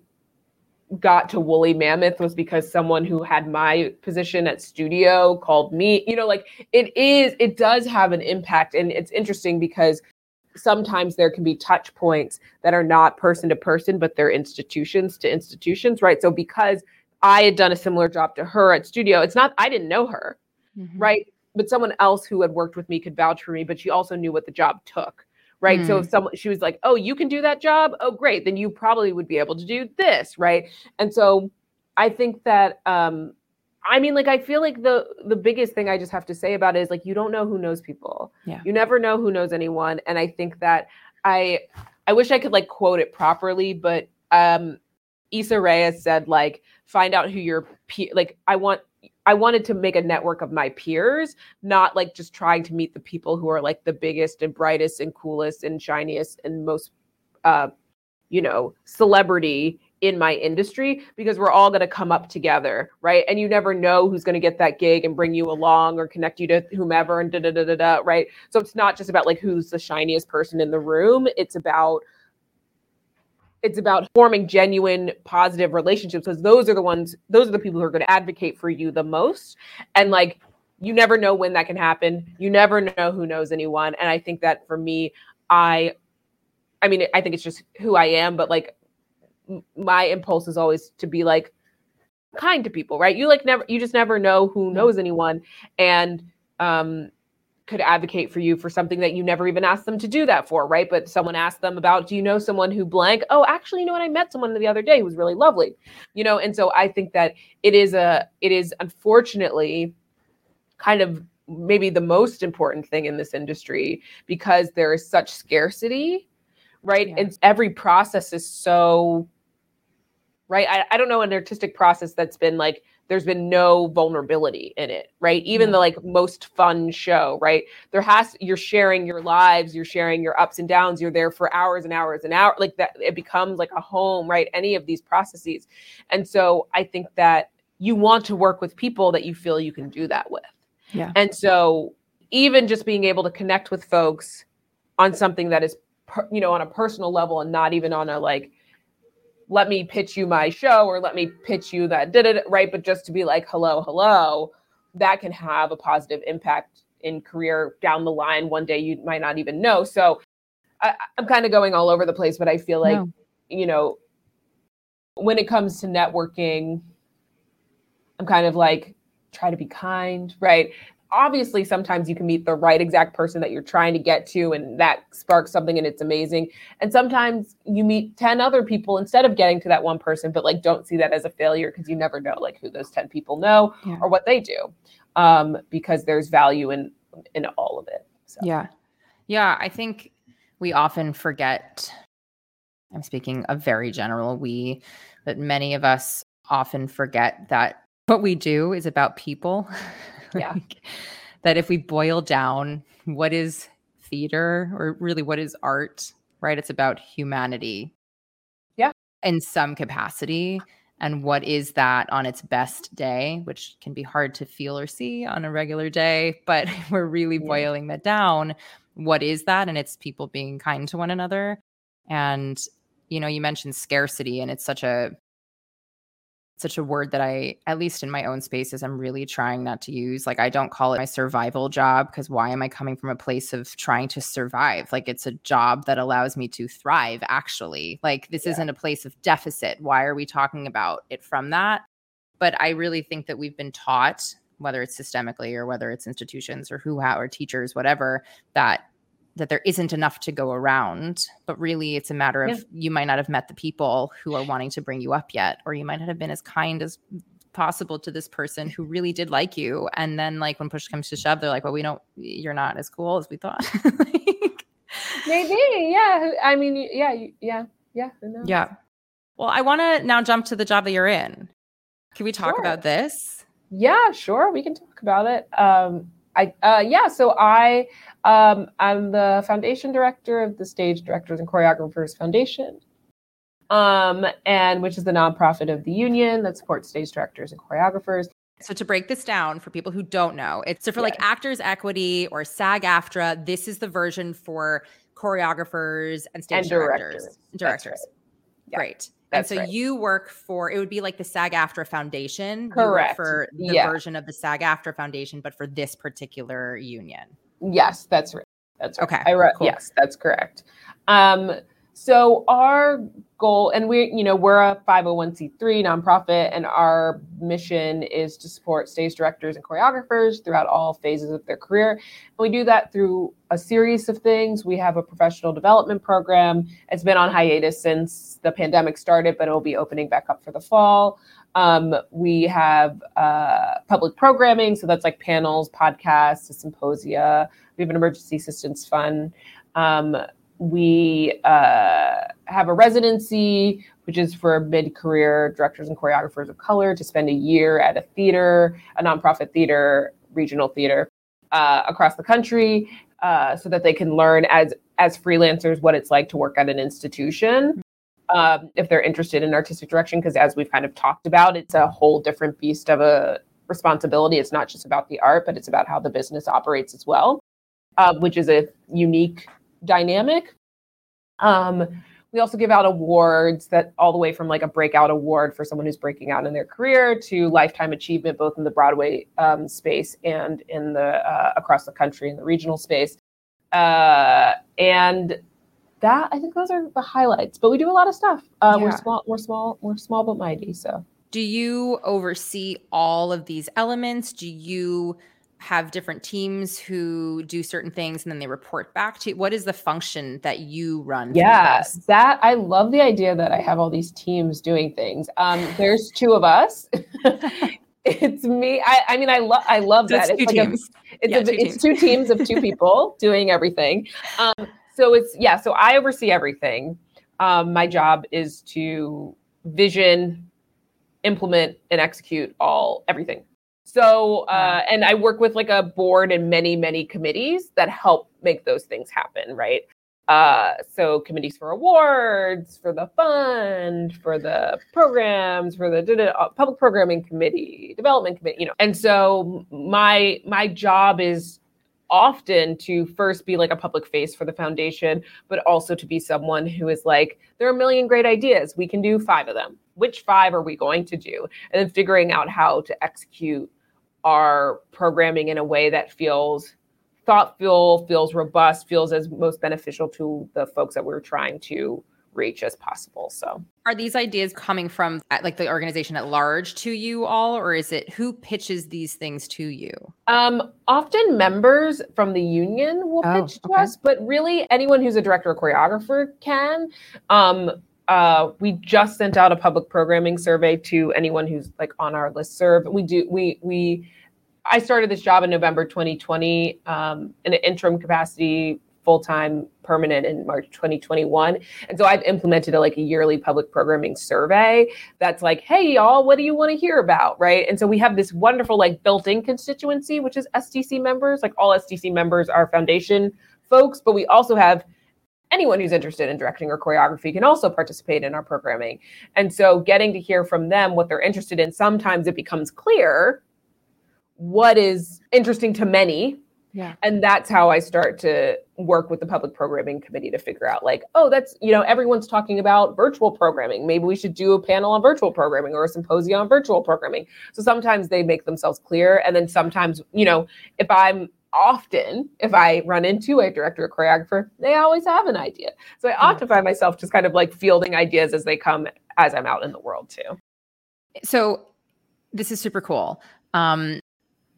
got to Woolly Mammoth was because someone who had my position at studio called me. You know, like it is, it does have an impact. And it's interesting because sometimes there can be touch points that are not person to person, but they're institutions to institutions, right? So because I had done a similar job to her at studio, it's not, I didn't know her, mm-hmm. right? but someone else who had worked with me could vouch for me, but she also knew what the job took. Right. Mm. So if mm. someone she was like, Oh, you can do that job. Oh, great. Then you probably would be able to do this. Right. And so I think that um I mean, like I feel like the the biggest thing I just have to say about it is like you don't know who knows people. Yeah. You never know who knows anyone. And I think that I I wish I could like quote it properly, but um Issa Reyes said like find out who your pe- like I want I wanted to make a network of my peers, not like just trying to meet the people who are like the biggest and brightest and coolest and shiniest and most, uh, you know, celebrity in my industry because we're all going to come up together, right? And you never know who's going to get that gig and bring you along or connect you to whomever and da da da da da, right? So it's not just about like who's the shiniest person in the room. It's about it's about forming genuine positive relationships because those are the ones those are the people who are going to advocate for you the most. And like you never know when that can happen. You never know who knows anyone. And i think that for me i i mean i think it's just who i am but like my impulse is always to be like kind to people right? You like never you just never know who knows anyone. And um could advocate for you for something that you never even asked them to do that for, right? But someone asked them about, do you know someone who blank? Oh, actually, you know what? I met someone the other day who was really lovely, you know? And so I think that it is a, it is unfortunately kind of maybe the most important thing in this industry because there is such scarcity, right? Yeah. And every process is so, right? I, I don't know an artistic process that's been like, there's been no vulnerability in it right? Even the like most fun show right? There has you're sharing your lives you're sharing your ups and downs you're there for hours and hours and hours like that it becomes like a home right? Any of these processes. And so i think that you want to work with people that you feel you can do that with. Yeah. And so even just being able to connect with folks on something that is you know on a personal level and not even on a like let me pitch you my show or let me pitch you that did it right? But just to be like hello hello that can have a positive impact in career down the line. One day you might not even know. So I, am kind of going all over the place but i feel like no. you know when it comes to networking i'm kind of like try to be kind right obviously sometimes you can meet the right exact person that you're trying to get to and that sparks something and it's amazing and sometimes you meet 10 other people instead of getting to that one person but like don't see that as a failure because you never know like who those 10 people know yeah. or what they do um, because there's value in in all of it so. yeah yeah i think we often forget i'm speaking a very general we but many of us often forget that what we do is about people Yeah. like, that if we boil down what is theater or really what is art, right? It's about humanity. Yeah. In some capacity. And what is that on its best day, which can be hard to feel or see on a regular day, but we're really yeah. boiling that down. What is that? And it's people being kind to one another. And, you know, you mentioned scarcity, and it's such a such a word that I, at least in my own spaces, I'm really trying not to use. Like, I don't call it my survival job because why am I coming from a place of trying to survive? Like, it's a job that allows me to thrive, actually. Like, this yeah. isn't a place of deficit. Why are we talking about it from that? But I really think that we've been taught, whether it's systemically or whether it's institutions or who, how, or teachers, whatever, that that there isn't enough to go around but really it's a matter of yeah. you might not have met the people who are wanting to bring you up yet or you might not have been as kind as possible to this person who really did like you. And then like when push comes to shove they're like well we don't you're not as cool as we thought. Like, maybe yeah. I mean yeah yeah yeah yeah. Well i want to now jump to the job that you're in. Can we talk sure. about this? Yeah sure we can talk about it. Um I uh, yeah, so I um, I'm the foundation director of the Stage Directors and Choreographers Foundation, um, and which is the nonprofit of the union that supports stage directors and choreographers. So to break this down for people who don't know, it's so for like Actors Equity or SAG-AFTRA. This is the version for choreographers and stage and directors. Directors. directors. Right. Yeah. Great. That's and so right. you work for it would be like the SAG-AFTRA Foundation. Correct. For the yeah. version of the SAG-AFTRA Foundation, but for this particular union. Yes, that's right. That's right. Okay. I re- cool. Yes, that's correct. Um, so our goal, and we, you know, we're a 501c3 nonprofit, and our mission is to support stage directors and choreographers throughout all phases of their career. And we do that through a series of things. We have a professional development program. It's been on hiatus since the pandemic started, but it'll be opening back up for the fall. Um, we have uh, public programming, so that's like panels, podcasts, symposia. We have an emergency assistance fund. Um, we uh, have a residency, which is for mid career directors and choreographers of color to spend a year at a theater, a nonprofit theater, regional theater uh, across the country, uh, so that they can learn as as freelancers what it's like to work at an institution. Um, if they're interested in artistic direction, because as we've kind of talked about, it's a whole different beast of a responsibility. It's not just about the art, but it's about how the business operates as well, uh, which is a unique dynamic. Um, we also give out awards that all the way from like a breakout award for someone who's breaking out in their career to lifetime achievement, both in the Broadway um, space and in the uh, across the country in the regional space. Uh, and that I think those are the highlights. But we do a lot of stuff. Uh, yeah. We're small, we're small, we're small but mighty. So, do you oversee all of these elements? Do you have different teams who do certain things and then they report back to you? What is the function that you run? Yeah, that I love the idea that I have all these teams doing things. Um, there's two of us. it's me. I, I mean, I love I love so that. It's, it's like teams. A, it's, yeah, a, two it's teams. two teams of two people doing everything. Um, so it's yeah. So I oversee everything. Um, my job is to vision, implement, and execute all everything so, uh, and I work with like a board and many, many committees that help make those things happen, right? Uh, so committees for awards, for the fund, for the programs, for the uh, public programming committee, development committee, you know. And so my my job is often to first be like a public face for the foundation, but also to be someone who is like, there are a million great ideas. We can do five of them. Which five are we going to do? And then figuring out how to execute our programming in a way that feels thoughtful, feels robust, feels as most beneficial to the folks that we're trying to reach as possible. So, are these ideas coming from like the organization at large to you all, or is it who pitches these things to you? Um, often members from the union will oh, pitch to okay. us, but really anyone who's a director or choreographer can. Um, uh, we just sent out a public programming survey to anyone who's like on our list serve. We do we we I started this job in November 2020 um, in an interim capacity, full time, permanent in March 2021. And so I've implemented a, like a yearly public programming survey that's like, hey y'all, what do you want to hear about, right? And so we have this wonderful like built-in constituency, which is SDC members. Like all SDC members are foundation folks, but we also have anyone who's interested in directing or choreography can also participate in our programming. And so getting to hear from them what they're interested in, sometimes it becomes clear what is interesting to many Yeah. And that's how I start to work with the public programming committee to figure out like, oh, that's, you know, everyone's talking about virtual programming. Maybe we should do a panel on virtual programming or a symposium on virtual programming. So sometimes they make themselves clear. And then sometimes, you know, if I'm often, if I run into a director or choreographer, they always have an idea. So I often find myself just kind of like fielding ideas as they come as I'm out in the world too. So this is super cool. Um,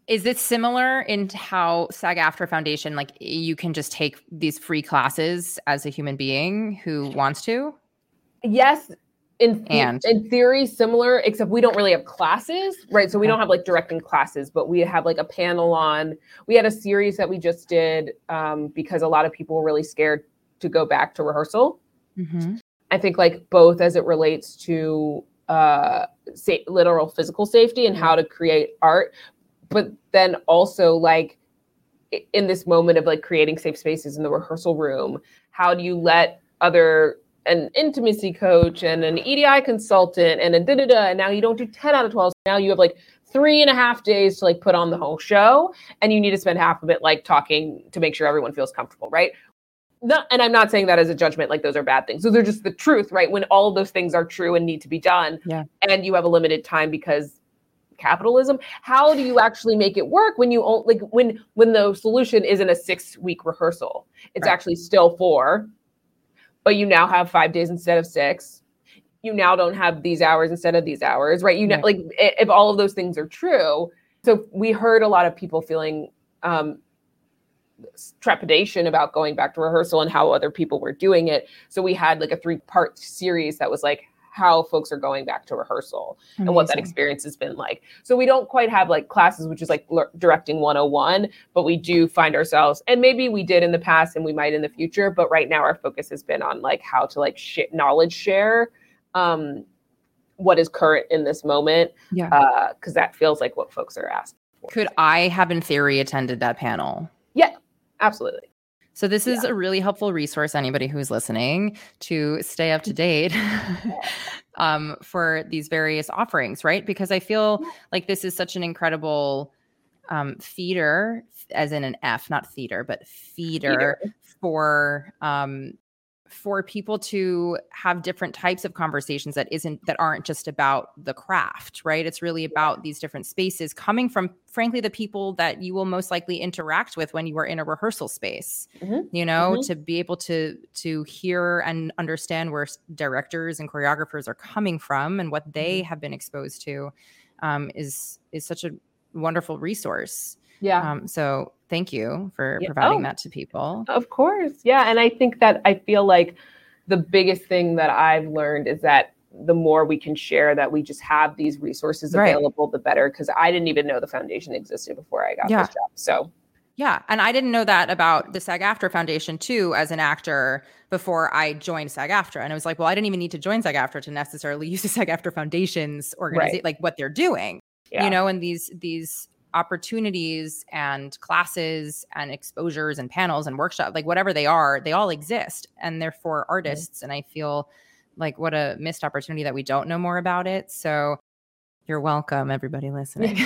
is it similar in how SAG AFTRA Foundation, like you can just take these free classes as a human being who wants to? Yes, in and? in theory similar except we don't really have classes right? So we don't have like directing classes but we have like a panel on we had a series that we just did um, because a lot of people were really scared to go back to rehearsal. Mm-hmm. i think like both as it relates to uh, sa- literal physical safety and how to create art but then also like in this moment of like creating safe spaces in the rehearsal room how do you let other an intimacy coach and an EDI consultant and a da da da. And now you don't do 10 out of 12. Now you have like three and a half days to like put on the whole show. And you need to spend half of it like talking to make sure everyone feels comfortable, right? Not, and I'm not saying that as a judgment, like those are bad things. Those are just the truth, right? When all of those things are true and need to be done, yeah. and you have a limited time because capitalism how do you actually make it work when you like when when the solution isn't a six week rehearsal it's right. actually still four but you now have five days instead of six. You now don't have these hours instead of these hours, right? You know, like if all of those things are true. So we heard a lot of people feeling um, trepidation about going back to rehearsal and how other people were doing it. So we had like a three part series that was like, how folks are going back to rehearsal Amazing. and what that experience has been like. So we don't quite have like classes, which is like l- directing 101, but we do find ourselves, and maybe we did in the past and we might in the future, but right now our focus has been on like how to like sh- knowledge share um, what is current in this moment. Yeah. Because uh, that feels like what folks are asking. For. Could I have, in theory, attended that panel? Yeah, absolutely. So this is yeah. a really helpful resource anybody who's listening to stay up to date um, for these various offerings, right? Because I feel like this is such an incredible um, feeder, as in an F, not theater, but feeder, feeder. for um, for people to have different types of conversations that isn't that aren't just about the craft right it's really about these different spaces coming from frankly the people that you will most likely interact with when you are in a rehearsal space mm-hmm. you know mm-hmm. to be able to to hear and understand where directors and choreographers are coming from and what they mm-hmm. have been exposed to um, is is such a wonderful resource yeah um, so thank you for yeah. providing oh, that to people. Of course. Yeah. And I think that I feel like the biggest thing that I've learned is that the more we can share that we just have these resources right. available, the better. Cause I didn't even know the foundation existed before I got yeah. this job. So yeah. And I didn't know that about the SAG AFTRA Foundation too, as an actor before I joined SAG AFTRA. And I was like, well, I didn't even need to join SAG AFTRA to necessarily use the SAG AFTRA Foundation's organization, right. like what they're doing, yeah. you know, and these, these opportunities and classes and exposures and panels and workshops, like whatever they are, they all exist and they're for artists. Mm-hmm. And I feel like what a missed opportunity that we don't know more about it. So you're welcome, everybody listening.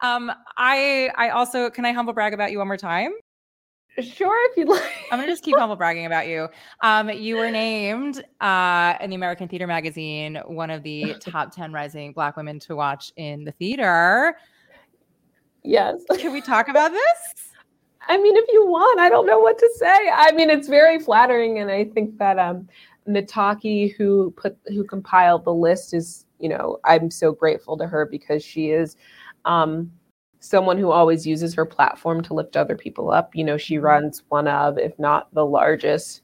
um, I I also can I humble brag about you one more time? Sure, if you'd like. I'm gonna just keep humble bragging about you. Um, you were named uh, in the American Theater Magazine one of the top 10 rising Black women to watch in the theater. Yes. Can we talk about this? I mean, if you want, I don't know what to say. I mean, it's very flattering, and I think that um, Nataki, who put who compiled the list, is you know I'm so grateful to her because she is. Um, someone who always uses her platform to lift other people up. You know, she mm-hmm. runs one of, if not the largest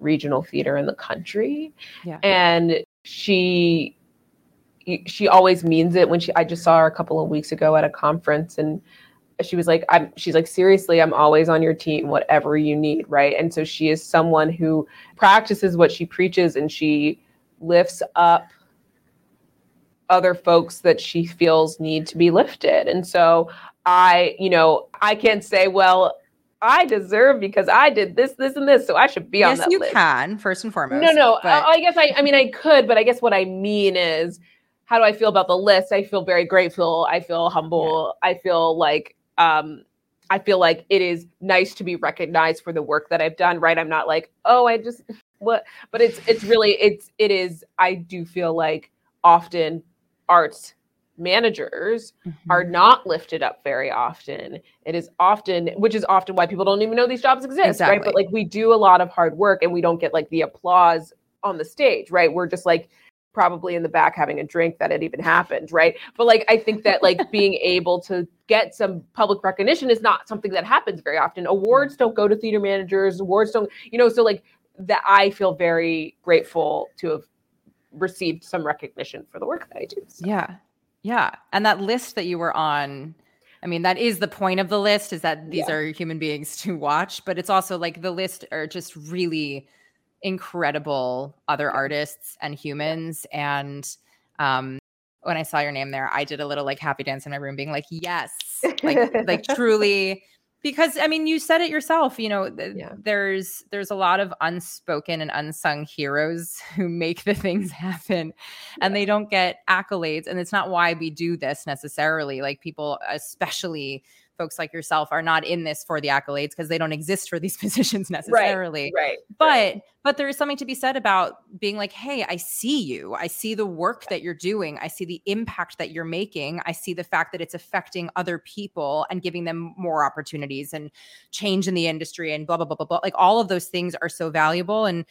regional theater in the country. Yeah. And she she always means it when she I just saw her a couple of weeks ago at a conference and she was like I'm she's like seriously I'm always on your team whatever you need right and so she is someone who practices what she preaches and she lifts up other folks that she feels need to be lifted. And so I, you know, I can't say, well, I deserve because I did this, this, and this, so I should be yes, on that you list. can, first and foremost. No, no. But... I, I guess I, I mean, I could, but I guess what I mean is, how do I feel about the list? I feel very grateful. I feel humble. Yeah. I feel like um, I feel like it is nice to be recognized for the work that I've done, right? I'm not like, oh, I just what but it's it's really it's it is I do feel like often arts managers mm-hmm. are not lifted up very often. It is often, which is often why people don't even know these jobs exist, exactly. right? But like we do a lot of hard work and we don't get like the applause on the stage, right? We're just like probably in the back having a drink that it even happened, right? But like I think that like being able to get some public recognition is not something that happens very often. Awards don't go to theater managers, awards don't, you know, so like that I feel very grateful to have received some recognition for the work that I do. So. Yeah. Yeah. And that list that you were on, I mean, that is the point of the list is that these yeah. are human beings to watch, but it's also like the list are just really incredible other artists and humans. And um when I saw your name there, I did a little like happy dance in my room, being like, yes, like like truly because i mean you said it yourself you know th- yeah. there's there's a lot of unspoken and unsung heroes who make the things happen and they don't get accolades and it's not why we do this necessarily like people especially folks like yourself are not in this for the accolades because they don't exist for these positions necessarily. Right. right but right. but there is something to be said about being like, hey, I see you. I see the work that you're doing. I see the impact that you're making. I see the fact that it's affecting other people and giving them more opportunities and change in the industry and blah blah blah blah blah. Like all of those things are so valuable and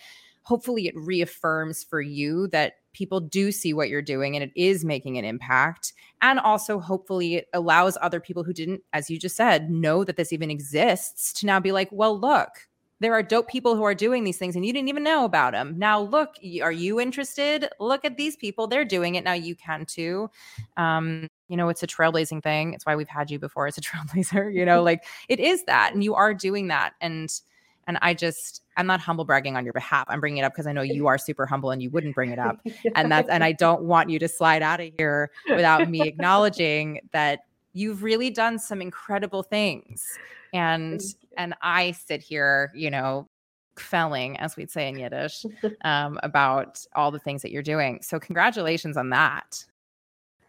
hopefully it reaffirms for you that people do see what you're doing and it is making an impact. And also, hopefully, it allows other people who didn't, as you just said, know that this even exists to now be like, well, look, there are dope people who are doing these things and you didn't even know about them. Now, look, are you interested? Look at these people. They're doing it. Now you can too. Um, you know, it's a trailblazing thing. It's why we've had you before as a trailblazer, you know, like it is that. And you are doing that. And, and I just, I'm not humble bragging on your behalf. I'm bringing it up because I know you are super humble and you wouldn't bring it up. And that's, and I don't want you to slide out of here without me acknowledging that you've really done some incredible things. And, and I sit here, you know, kvelling, as we'd say in Yiddish, um, about all the things that you're doing. So congratulations on that.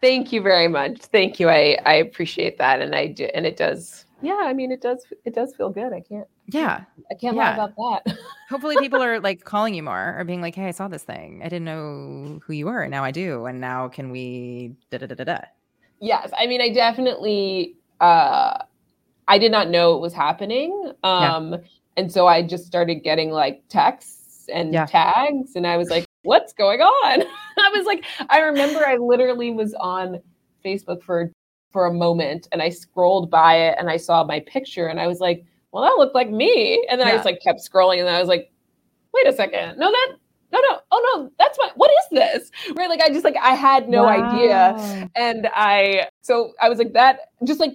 Thank you very much. Thank you. I, I appreciate that. And I do, and it does yeah i mean it does it does feel good i can't yeah i can't yeah. lie about that hopefully people are like calling you more or being like hey i saw this thing i didn't know who you were and now i do and now can we da da da da da yes i mean i definitely uh i did not know it was happening um yeah. and so i just started getting like texts and yeah. tags and i was like what's going on i was like i remember i literally was on facebook for for a moment and I scrolled by it and I saw my picture and I was like, well, that looked like me. And then yeah. I just like kept scrolling and I was like, wait a second. No, that no, no, oh no, that's my what is this? Right. Like I just like I had no wow. idea. And I so I was like that just like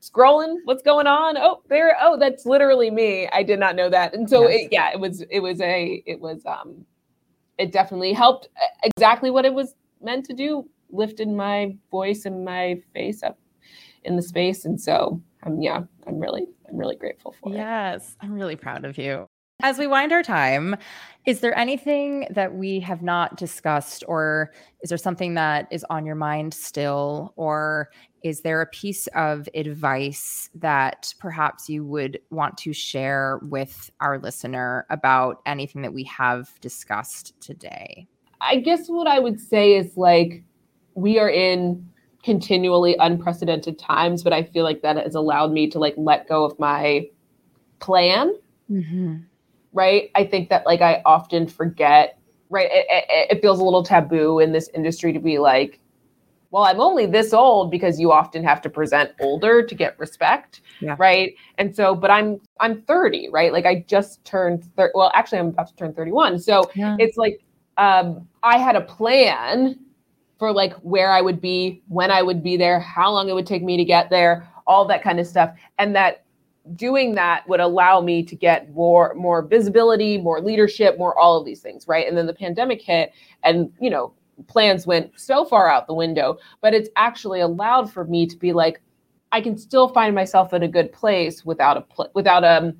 scrolling, what's going on? Oh, there, oh, that's literally me. I did not know that. And so yes. it, yeah, it was it was a it was um it definitely helped exactly what it was meant to do lifted my voice and my face up in the space. And so um, yeah, I'm really, I'm really grateful for yes, it. I'm really proud of you. As we wind our time, is there anything that we have not discussed, or is there something that is on your mind still, or is there a piece of advice that perhaps you would want to share with our listener about anything that we have discussed today? I guess what I would say is like, we are in continually unprecedented times, but I feel like that has allowed me to like let go of my plan. Mm-hmm. Right. I think that like I often forget, right? It, it, it, feels a little taboo in this industry to be like, well, I'm only this old because you often have to present older to get respect. Yeah. Right. And so, but I'm, I'm 30, right? Like I just turned 30. Well, actually, I'm about to turn 31. So yeah. it's like, um, I had a plan for like where I would be, when I would be there, how long it would take me to get there, all that kind of stuff. And that doing that would allow me to get more more visibility, more leadership, more all of these things, right? And then the pandemic hit and, you know, plans went so far out the window, but it's actually allowed for me to be like I can still find myself in a good place without a pl- without a um,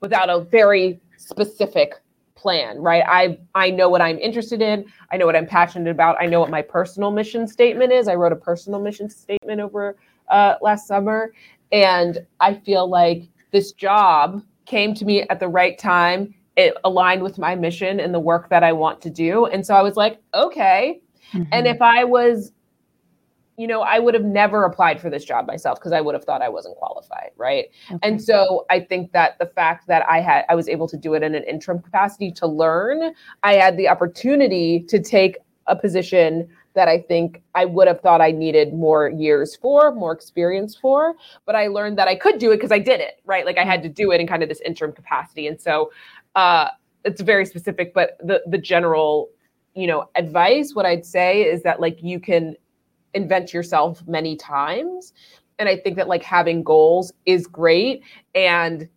without a very specific plan, right? I I know what I'm interested in. I know what I'm passionate about. I know what my personal mission statement is. I wrote a personal mission statement over uh, last summer, And I feel like this job came to me at the right time. It aligned with my mission and the work that I want to do. And so I was like, okay. Mm-hmm. And if I was you know, I would have never applied for this job myself because I would have thought I wasn't qualified, right? Okay. And so I think that the fact that I had I was able to do it in an interim capacity to learn, I had the opportunity to take a position that I think I would have thought I needed more years for, more experience for, but I learned that I could do it because I did it, right? Like I had to do it in kind of this interim capacity. And so uh it's very specific, but the the general, you know, advice what I'd say is that like you can invent yourself many times. And i think that like having goals is great. And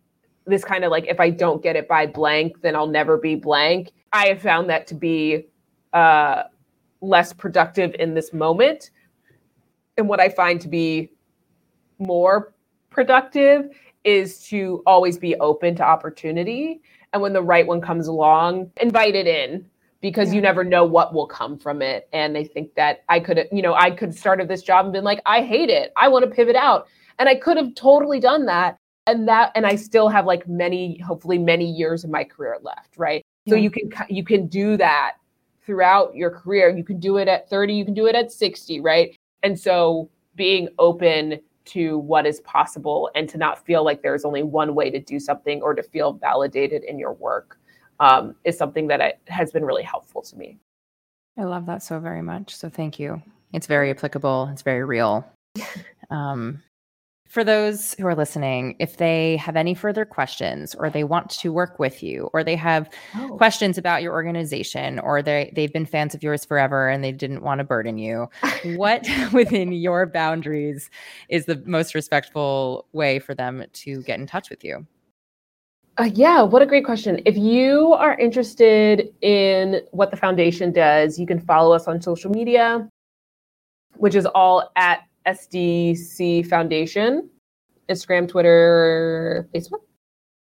this kind of like if i don't get it by blank then i'll never be blank. I have found that to be uh less productive in this moment and what i find to be more productive is to always be open to opportunity. And when the right one comes along invite it in because yeah. you never know what will come from it. And I think that I could, you know, I could started this job and been like, I hate it. I want to pivot out. And I could have totally done that. And that, and I still have like many, hopefully many years of my career left. Right. Yeah. So you can, you can do that throughout your career. You can do it at 30, you can do it at 60. Right. And so being open to what is possible and to not feel like there's only one way to do something or to feel validated in your work um, is something that I, has been really helpful to me. I love that so very much. So thank you. It's very applicable. It's very real. Um, for those who are listening, if they have any further questions or they want to work with you or they have oh. questions about your organization or they they've been fans of yours forever and they didn't want to burden you, what within your boundaries is the most respectful way for them to get in touch with you? Uh, yeah, what a great question. If you are interested in what the foundation does, you can follow us on social media, which is all at SDC Foundation Instagram, Twitter, Facebook.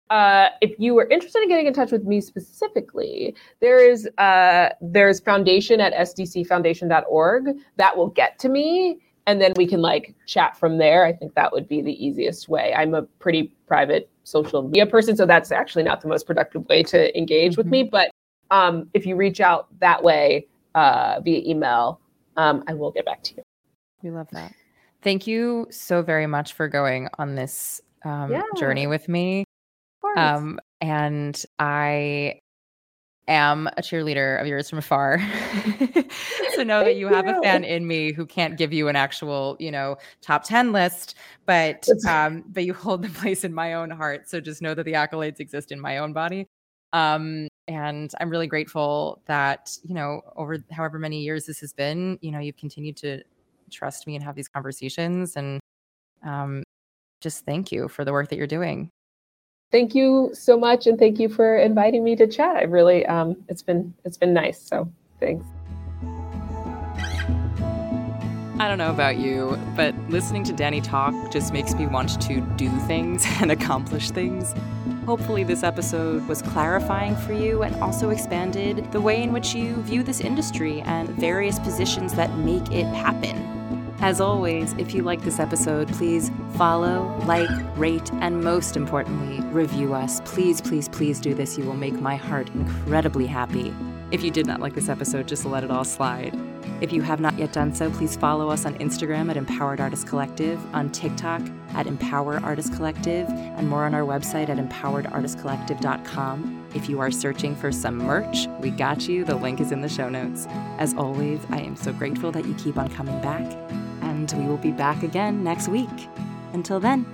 Uh, if you are interested in getting in touch with me specifically, there is uh, there's foundation at sdcfoundation.org that will get to me and then we can like chat from there. I think that would be the easiest way. I'm a pretty private social media person, so that's actually not the most productive way to engage mm-hmm. with me. But um, if you reach out that way uh, via email, um, I will get back to you. We love that. Thank you so very much for going on this um, yeah. journey with me. Um, and I am a cheerleader of yours from afar. so know that you have a fan in me who can't give you an actual, you know, top 10 list, but um but you hold the place in my own heart. So just know that the accolades exist in my own body. Um and I'm really grateful that, you know, over however many years this has been, you know, you've continued to trust me and have these conversations and um just thank you for the work that you're doing thank you so much and thank you for inviting me to chat. I really um, it's been it's been nice. So thanks. I don't know about you, but listening to Dani talk just makes me want to do things and accomplish things. Hopefully, this episode was clarifying for you and also expanded the way in which you view this industry and various positions that make it happen. As always, if you like this episode, please follow, like, rate, and most importantly, review us. Please, please, please do this. You will make my heart incredibly happy. If you did not like this episode, just let it all slide. If you have not yet done so, please follow us on Instagram at Empowered Artist Collective, on TikTok at Empower Artist Collective, and more on our website at empoweredartistcollective.com. If you are searching for some merch, we got you. The link is in the show notes. As always, I am so grateful that you keep on coming back and we will be back again next week. Until then,